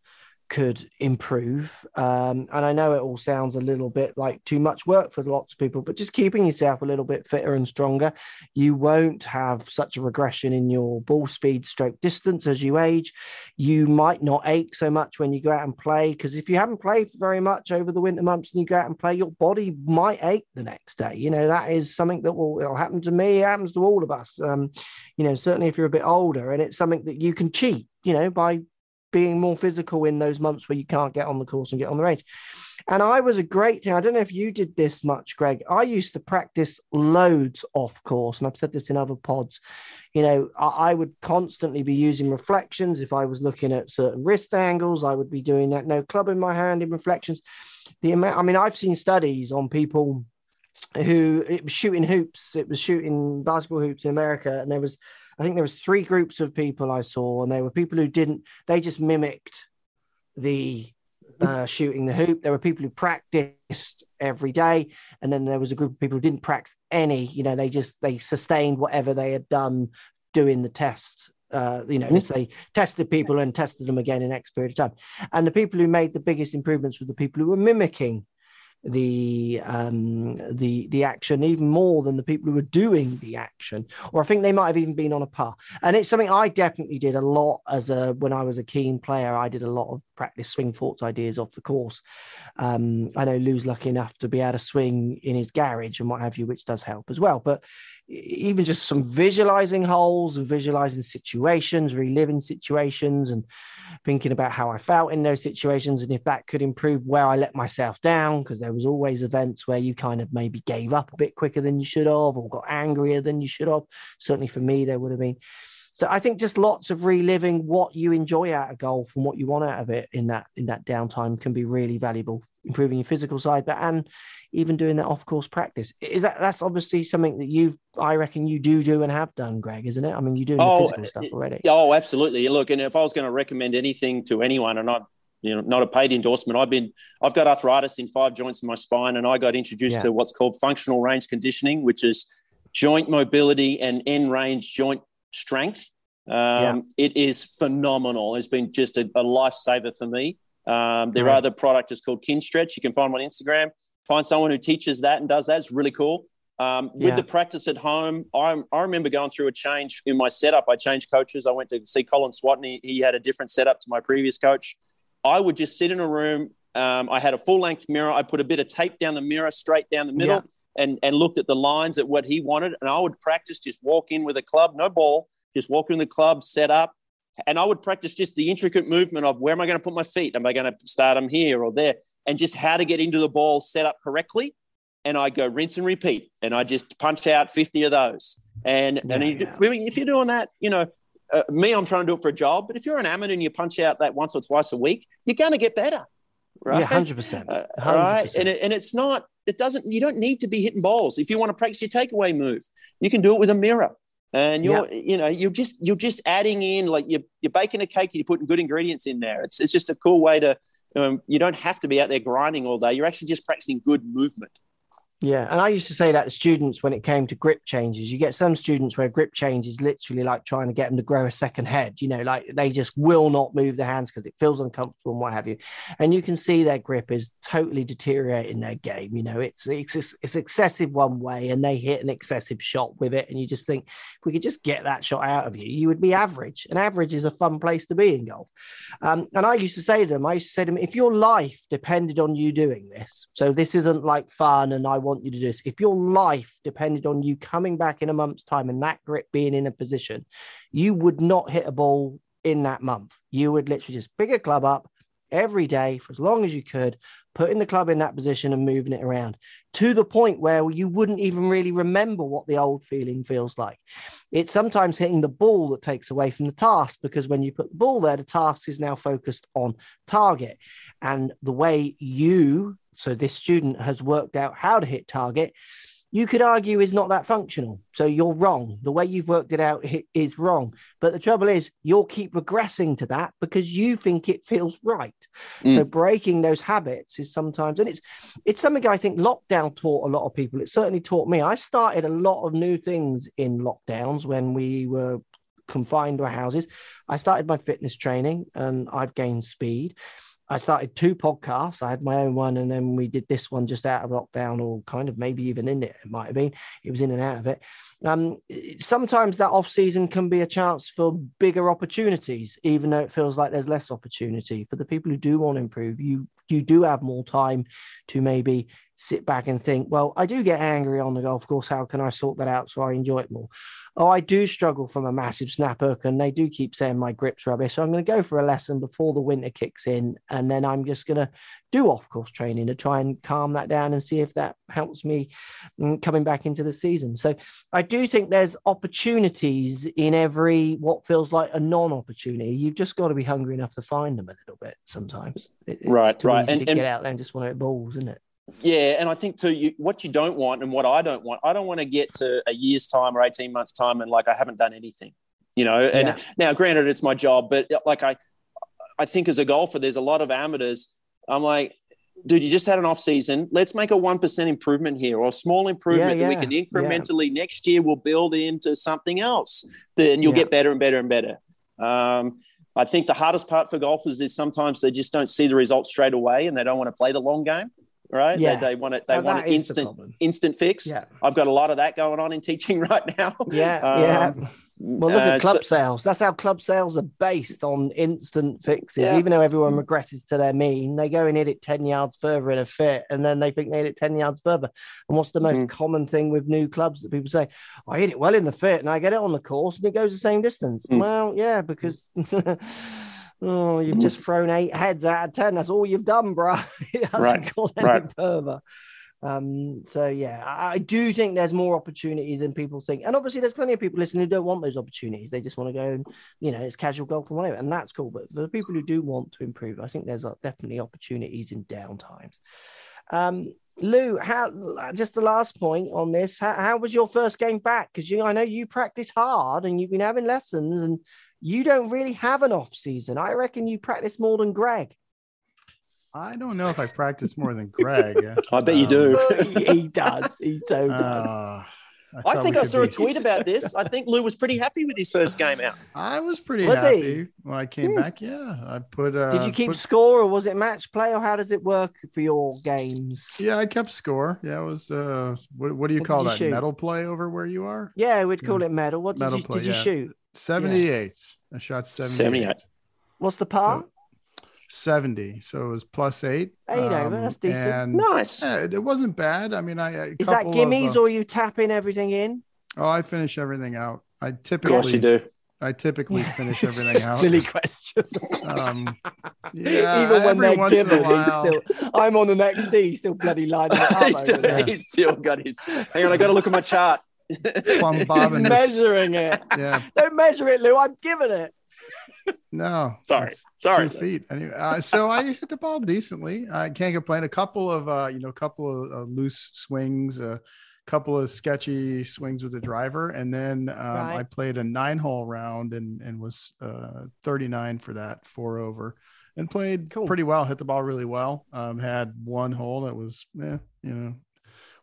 could improve. Um, and I know it all sounds a little bit like too much work for lots of people, but just keeping yourself a little bit fitter and stronger, you won't have such a regression in your ball speed, stroke distance as you age. You might not ache so much when you go out and play because if you haven't played very much over the winter months and you go out and play, your body might ache the next day. You know that is something that will it'll happen to me. It happens to all of us. Um, you know, certainly if you're a bit older, and it's something that you can cheat. You know, by being more physical in those months where you can't get on the course and get on the range. And I was a great thing. I don't know if you did this much, Greg. I used to practice loads off course, and I've said this in other pods. You know, I, I, would constantly be using reflections. If I was looking at certain wrist angles, I would be doing that. No club in my hand in reflections. The amount, I mean, I've seen studies on people who it was shooting hoops. It was shooting basketball hoops in America, and there was, I think there was three groups of people I saw, and they were people who didn't. They just mimicked the uh, shooting the hoop. There were people who practiced every day, and then there was a group of people who didn't practice any. You know, they just they sustained whatever they had done doing the tests. Uh, you know, mm-hmm. they tested people and tested them again in X period of time. And the people who made the biggest improvements were the people who were mimicking the um, the the action even more than the people who were doing the action, or I think they might have even been on a par. And it's something I definitely did a lot as a when I was a keen player. I did a lot of practice swing thoughts ideas off the course. Um, I know Lou's lucky enough to be able to swing in his garage and what have you, which does help as well. But even just some visualizing holes and visualizing situations, reliving situations, and thinking about how I felt in those situations and if that could improve where I let myself down, because there was always events where you kind of maybe gave up a bit quicker than you should have or got angrier than you should have. Certainly for me, there would have been. So I think just lots of reliving what you enjoy out of golf and what you want out of it in that in that downtime can be really valuable, improving your physical side, but and even doing that off course practice. Is that that's obviously something that you I reckon you do do and have done, Greg, isn't it? I mean, you're doing oh, physical stuff eh, already. Oh, absolutely. Look, and if I was going to recommend anything to anyone, and not you know not a paid endorsement, I've been I've got arthritis in five joints in my spine, and I got introduced yeah. to what's called functional range conditioning, which is joint mobility and end range joint strength. Um, yeah. It is phenomenal. It's been just a, a lifesaver for me. Um, their right. other product is called Kinstretch. You can find them on Instagram. Find someone who teaches that and does that. It's really cool. Um, yeah. With the practice at home, I, I remember going through a change in my setup. I changed coaches. I went to see Colin Swatton. He, he had a different setup to my previous coach. I would just sit in a room. Um, I had a full length mirror. I put a bit of tape down the mirror, straight down the middle, yeah. And, and looked at the lines at what he wanted. And I would practice just walk in with a club, no ball, just walk in the club, set up, and I would practice just the intricate movement of where am I going to put my feet? Am I going to start them here or there? And just how to get into the ball set up correctly. And I go rinse and repeat. And I just punch out 50 of those. And, yeah, and yeah. if you're doing that, you know, uh, me, I'm trying to do it for a job. But if you're an amateur and you punch out that once or twice a week, you're going to get better. Right. Yeah, 100%. 100%. Uh, right. And, it, and it's not, it doesn't, you don't need to be hitting balls. If you want to practice your takeaway move, you can do it with a mirror and you're you know you're just you're just adding in like you're, you're baking a cake you're putting good ingredients in there it's, it's just a cool way to um, you don't have to be out there grinding all day you're actually just practicing good movement yeah, and I used to say that to students when it came to grip changes. You get some students where grip change is literally like trying to get them to grow a second head. You know, like they just will not move their hands because it feels uncomfortable and what have you. And you can see their grip is totally deteriorating their game. You know, it's it's it's excessive one way, and they hit an excessive shot with it, and you just think if we could just get that shot out of you, you would be average. And average is a fun place to be in golf. Um, and I used to say to them, I used to say to them, if your life depended on you doing this, so this isn't like fun, and I want want you to do this. If your life depended on you coming back in a month's time and that grip being in a position, you would not hit a ball in that month. You would literally just pick a club up every day for as long as you could, putting the club in that position and moving it around to the point where you wouldn't even really remember what the old feeling feels like. It's sometimes hitting the ball that takes away from the task because when you put the ball there, the task is now focused on target. And the way you so this student has worked out how to hit target. You could argue is not that functional. So you're wrong. The way you've worked it out is wrong. But the trouble is you'll keep regressing to that because you think it feels right. Mm. so breaking those habits is sometimes and it's it's something i think lockdown taught a lot of people. It certainly taught me. I started a lot of new things in lockdowns when we were confined to our houses. I started my fitness training and i've gained speed I started two podcasts. I had my own one, and then we did this one just out of lockdown, or kind of maybe even in it. It might have been. It was in and out of it. Um, sometimes that off season can be a chance for bigger opportunities, even though it feels like there's less opportunity for the people who do want to improve. You you do have more time to maybe sit back and think, well, I do get angry on the golf course. How can I sort that out so I enjoy it more? Oh, I do struggle from a massive snap hook, and they do keep saying my grip's rubbish. So I'm going to go for a lesson before the winter kicks in, and then I'm just going to do off course training to try and calm that down and see if that helps me mm, coming back into the season. So I do think there's opportunities in every what feels like a non opportunity. You've just got to be hungry enough to find them a little bit sometimes. It, right, right. and, and, get out there and just want to hit balls, isn't it? Yeah, and I think too, you, what you don't want and what I don't want, I don't want to get to a year's time or eighteen months time and like I haven't done anything, you know. And yeah. now, granted, it's my job, but like I, I think as a golfer, there's a lot of amateurs. I'm like, dude, you just had an off season. Let's make a one percent improvement here, or a small improvement yeah, yeah, that we can incrementally next year. We'll build into something else. Then you'll get better and better and better. Um, I think the hardest part for golfers is sometimes they just don't see the results straight away, and they don't want to play the long game. Right? Yeah. They, they want it. They well, want an instant instant fix. Yeah. I've got a lot of that going on in teaching right now. Yeah. Um, yeah well, look at uh, club so, sales. That's how club sales are based on instant fixes. Yeah. Even though everyone regresses to their mean, they go and hit it 10 yards further in a fit, and then they think they hit it 10 yards further. And what's the most mm. common thing with new clubs that people say? I hit it well in the fit and I get it on the course and it goes the same distance. Mm. Well, yeah, because. oh, you've mm. just thrown eight heads out of 10. That's all you've done, bro. it hasn't right. gone any right. further. Um, so yeah, I do think there's more opportunity than people think, and obviously there's plenty of people listening who don't want those opportunities. They just want to go and you know it's casual golf and whatever, and that's cool. But the people who do want to improve, I think there's uh, definitely opportunities in downtimes. Um, Lou, how just the last point on this? How, how was your first game back? Because you, I know you practice hard and you've been having lessons, and you don't really have an off season. I reckon you practice more than Greg. I don't know if I practice more than Greg. I bet um, you do. he does. He so does. Uh, I, I think I saw be... a tweet about this. I think Lou was pretty happy with his first game out. I was pretty was happy he? when I came back. Yeah, I put. Uh, Did you keep put... score, or was it match play, or how does it work for your games? Yeah, I kept score. Yeah, it was. Uh, what, what do you what call that? medal play over where you are? Yeah, we'd call yeah. it medal. What medal did you, play, did you yeah. shoot? Seventy-eight. Yeah. I shot seventy-eight. 78. What's the par? So, 70 so it was plus eight eight um, over that's decent nice yeah, it, it, wasn't bad i mean i is that gimmies of, uh, or you tapping everything in oh i finish everything out i typically of you do I typically finish everything out. Silly question. Um, yeah, even when they're given, he's still. I'm on the next tee. He's still bloody lining it he's, still, he's still got his. Hang on, I got to look at my chart. Plumb Bob he's measuring it. Yeah. Don't measure it, Lou. I'm giving it. No, sorry, sorry. Two feet. Anyway, uh, so I hit the ball decently. I can't complain. A couple of uh, you know, a couple of uh, loose swings, a couple of sketchy swings with the driver, and then um, right. I played a nine-hole round and and was uh, 39 for that, four over, and played cool. pretty well. Hit the ball really well. Um, had one hole that was, eh, you know,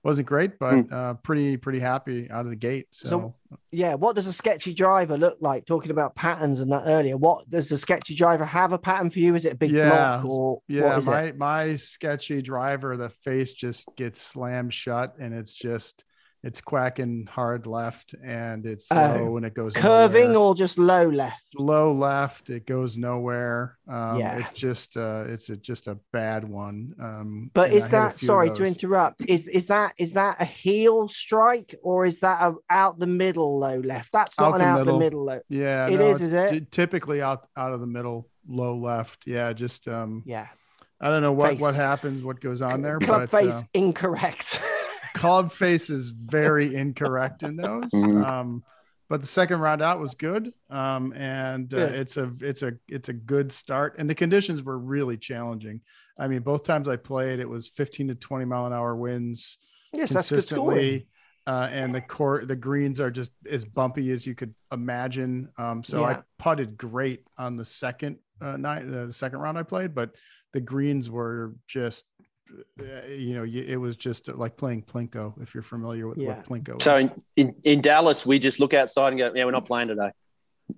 wasn't great, but mm. uh, pretty pretty happy out of the gate. So. so. yeah, what does a sketchy driver look like? Talking about patterns and that earlier, what does a sketchy driver have a pattern for you? Is it a big yeah. block or yeah? my it? my sketchy driver, the face just gets slammed shut, and it's just it's quacking hard left and it's oh, low and it goes curving nowhere. or just low left low left it goes nowhere um, yeah it's just uh it's a, just a bad one um but is that sorry to interrupt is is that is that a heel strike or is that a out the middle low left that's not out an out middle. the middle low yeah it no, is is it typically out out of the middle low left yeah just um yeah I don't know what, face. what happens, what goes on there. Club but, face uh, incorrect. club face is very incorrect in those. Mm-hmm. Um, but the second round out was good, um, and uh, yeah. it's a it's a it's a good start. And the conditions were really challenging. I mean, both times I played, it was 15 to 20 mile an hour winds yes, consistently. Uh, and the court, the greens are just as bumpy as you could imagine. Um, so yeah. I putted great on the second uh, night, uh, the second round I played, but the greens were just you know, it was just uh, like playing Plinko, if you're familiar with yeah. what Plinko so is. So in, in, Dallas, we just look outside and go, yeah, we're not playing today.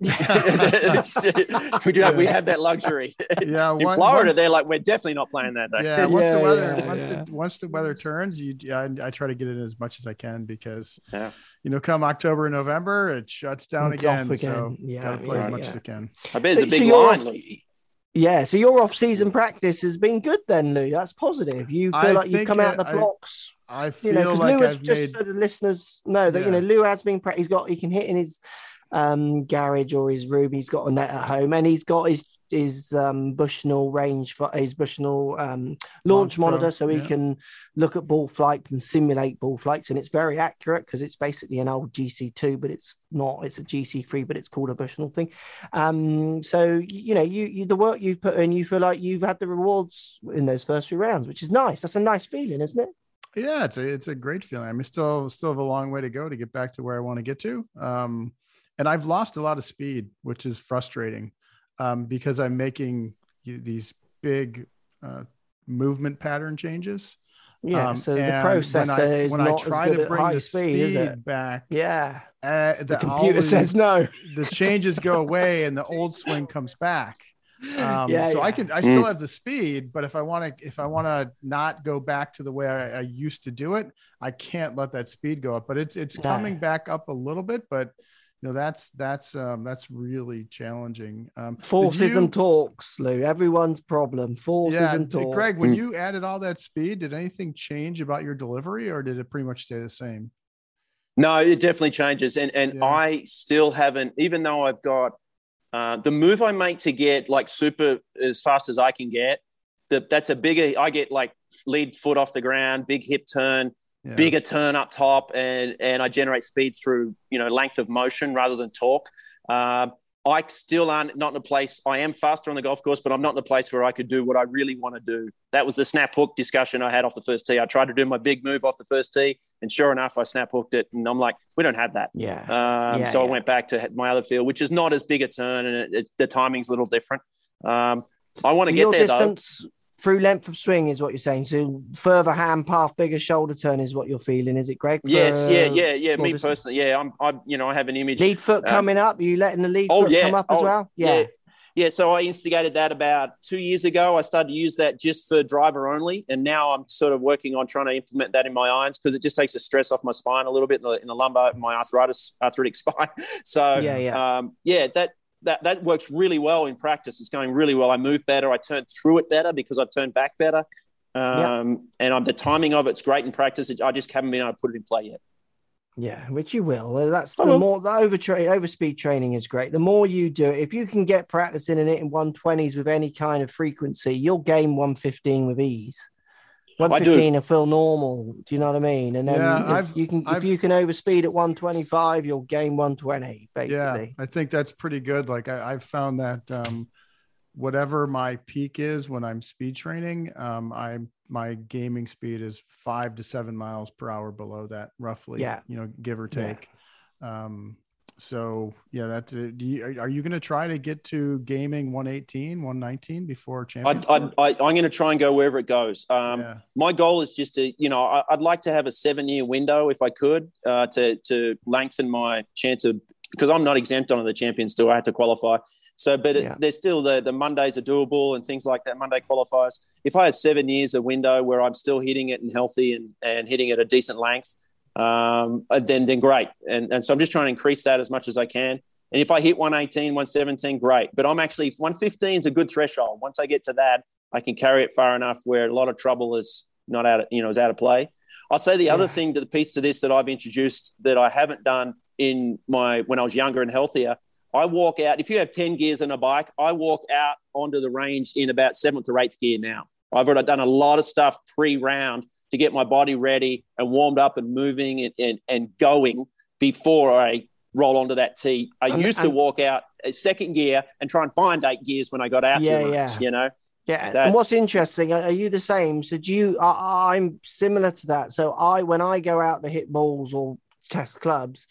we do have, we have that luxury. Yeah, in one, Florida, once, they're like, we're definitely not playing that day. Yeah, once yeah, the weather, yeah, once, yeah. The, once the weather turns, you, I, I, try to get in as much as I can because, yeah. you know, come October and November, it shuts down again, again, So, yeah, gotta play as much as I can. I bet it's a big so line. Yeah, so your off-season practice has been good then, Lou. That's positive. You feel I like you've come out the blocks. I, I feel you know, like Lou has just made... so the listeners know that yeah. you know Lou has been. He's got he can hit in his um, garage or his room. He's got a net at home, and he's got his his um, Bushnell range for his Bushnell um, launch monitor, so he yeah. can look at ball flights and simulate ball flights, and it's very accurate because it's basically an old GC2, but it's not. It's a GC3, but it's called a Bushnell thing. Um, so you know, you, you the work you've put in, you feel like you've had the rewards in those first few rounds, which is nice. That's a nice feeling, isn't it? Yeah, it's a it's a great feeling. I mean, still still have a long way to go to get back to where I want to get to. Um, and I've lost a lot of speed, which is frustrating um, because I'm making these big uh, movement pattern changes. Yeah, um, so the processor when I, is when not I try to bring the speed, speed back, yeah, uh, the, the computer says no. The changes go away and the old swing comes back. Um, yeah, so yeah. I can, I still mm. have the speed, but if I want to, if I want to not go back to the way I, I, used to do it, I can't let that speed go up. But it's it's coming back up a little bit, but you know that's that's um, that's really challenging. Um, Forces you, and torques, Lou. Everyone's problem. Forces yeah, and torques. Greg, when mm. you added all that speed, did anything change about your delivery, or did it pretty much stay the same? No, it definitely changes, and and yeah. I still haven't, even though I've got uh, the move I make to get like super as fast as I can get. The, that's a bigger. I get like lead foot off the ground, big hip turn yeah. bigger turn up top, and and I generate speed through you know length of motion rather than torque. Uh, I still aren't not in a place. I am faster on the golf course, but I'm not in a place where I could do what I really want to do. That was the snap hook discussion I had off the first tee. I tried to do my big move off the first tee, and sure enough, I snap hooked it, and I'm like, we don't have that. Yeah. Um, yeah so yeah. I went back to my other field, which is not as big a turn, and it, it, the timing's a little different. Um, I want to get there distance, though through length of swing is what you're saying. So further hand path, bigger shoulder turn is what you're feeling, is it, Greg? yes, yeah, yeah, yeah. Me personally, yeah, I'm, I, you know, I have an image. Lead foot um, coming up. Are you letting the lead oh, foot yeah. come up oh, as well? Yeah. yeah. yeah. so I instigated that about two years ago. I started to use that just for driver only, and now I'm sort of working on trying to implement that in my irons because it just takes the stress off my spine a little bit in the, in the lumbar, my arthritis, arthritic spine. So yeah, yeah, um, yeah, that that that works really well in practice. It's going really well. I move better. I turn through it better because I've turned back better. Um, yep. And I'm, the timing of it's great in practice. I just haven't been able to put it in play yet. Yeah, which you will. That's the more the over tra- over speed training is great. The more you do it, if you can get practicing in it in 120s with any kind of frequency, you'll gain 115 with ease. 115 will feel normal. Do you know what I mean? And then yeah, if you can I've, if you can overspeed at 125, you'll gain 120. Basically, yeah, I think that's pretty good. Like I, have found that um, whatever my peak is when I'm speed training, um, I my gaming speed is five to seven miles per hour below that, roughly. Yeah, you know, give or take. Yeah. Um, so yeah, that's it. You, are, are, you going to try to get to gaming 118, 119 before champions? I, I, am going to try and go wherever it goes. Um, yeah. My goal is just to, you know, I, would like to have a seven year window if I could uh, to to lengthen my chance of because I'm not exempt on the champions tour. I had to qualify. So, but yeah. it, there's still the the Mondays are doable and things like that. Monday qualifiers. If I have seven years a window where I'm still hitting it and healthy and and hitting at a decent length um, uh, then then great. And, and so I'm just trying to increase that as much as I can. And if I hit 118, 117, great. But I'm actually 115 is a good threshold. Once I get to that, I can carry it far enough where a lot of trouble is not out of, you know, is out of play. I'll say the yeah. other thing to the piece to this that I've introduced that I haven't done in my when I was younger and healthier. I walk out. If you have 10 gears on a bike, I walk out onto the range in about seventh or eighth gear now. I've already done a lot of stuff pre-round to get my body ready and warmed up and moving and, and, and going before I roll onto that tee. I and, used to walk out a second gear and try and find eight gears when I got out. Yeah, yeah. You know. Yeah, That's... and what's interesting, are you the same? So do you? I, I'm similar to that. So I, when I go out to hit balls or test clubs,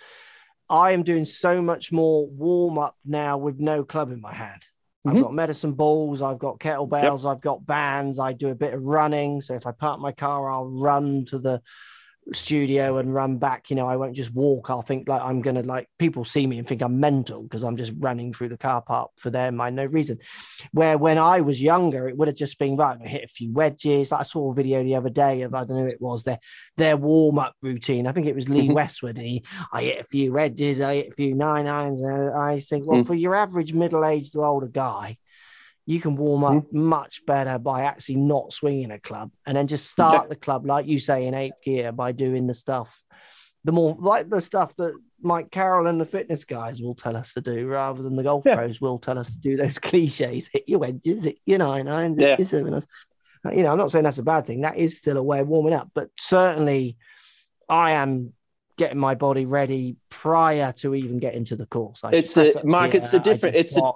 I am doing so much more warm up now with no club in my hand. Mm-hmm. I've got medicine balls, I've got kettlebells, yep. I've got bands, I do a bit of running. So if I park my car, I'll run to the studio and run back you know i won't just walk. I'll think like i'm gonna like people see me and think i'm mental because i'm just running through the car park for them i no reason. Where when i was younger it would have just been right I hit a few wedges. Like i saw a video the other day of i don't know it was their their warm-up routine. I think it was lee mm-hmm. westwood. He i hit a few wedges i hit a few nine irons and i think well mm. for your average middle-aged or older guy you can warm up mm-hmm. much better by actually not swinging a club and then just start the club like you say in eighth gear by doing the stuff the more like the stuff that Mike Carroll and the fitness guys will tell us to do, rather than the golf yeah. pros will tell us to do those cliches: hit your wedges, hit your nine irons, yeah. hit your seven You know, I'm not saying that's a bad thing. That is still a way of warming up, but certainly, I am getting my body ready prior to even getting to the course. I it's a Mark. It's a different. It's a,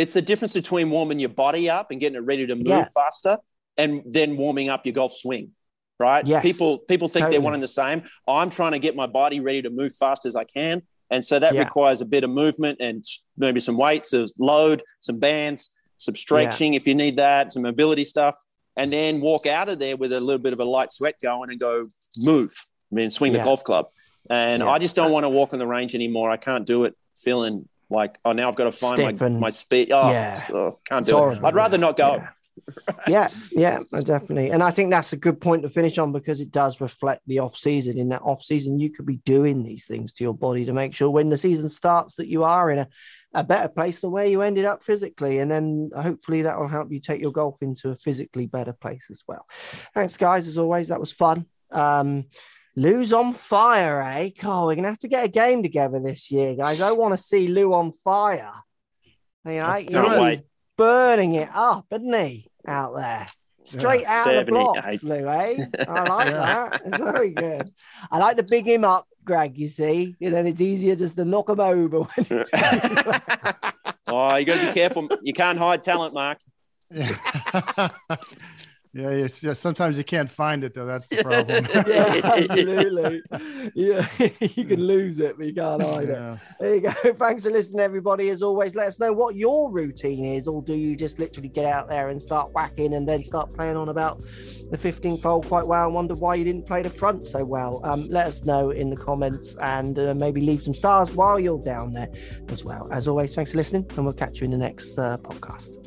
it's the difference between warming your body up and getting it ready to move yeah. faster, and then warming up your golf swing. Right? Yes, people people think totally. they're one and the same. I'm trying to get my body ready to move fast as I can, and so that yeah. requires a bit of movement and maybe some weights, some load, some bands, some stretching yeah. if you need that, some mobility stuff, and then walk out of there with a little bit of a light sweat going and go move. I mean, swing the golf club. And I just don't want to walk on the range anymore. I can't do it feeling like, oh, now I've got to find my, my speed. Oh, yeah. oh can't do it. I'd rather not go. Yeah. yeah, yeah, definitely. And I think that's a good point to finish on because it does reflect the off season. In that off season, you could be doing these things to your body to make sure when the season starts that you are in a, a better place than where you ended up physically. And then hopefully that will help you take your golf into a physically better place as well. Thanks, guys. As always, that was fun. Um, Lou's on fire, eh? Oh, we're gonna have to get a game together this year, guys. I want to see Lou on fire. You know, he's burning it up, isn't he? Out there. Straight yeah. out of the blocks, Lou, eh? I like yeah. that. It's very good. I like to big him up, Greg, you see. And then it's easier just to knock him over. oh, you got to be careful. You can't hide talent, Mark. Yeah, yes, yeah. Sometimes you can't find it though. That's the problem. yeah, absolutely. Yeah, you can lose it, but you can't hide yeah. it. There you go. Thanks for listening, everybody. As always, let us know what your routine is, or do you just literally get out there and start whacking and then start playing on about the 15th hole quite well and wonder why you didn't play the front so well? Um, let us know in the comments and uh, maybe leave some stars while you're down there as well. As always, thanks for listening, and we'll catch you in the next uh, podcast.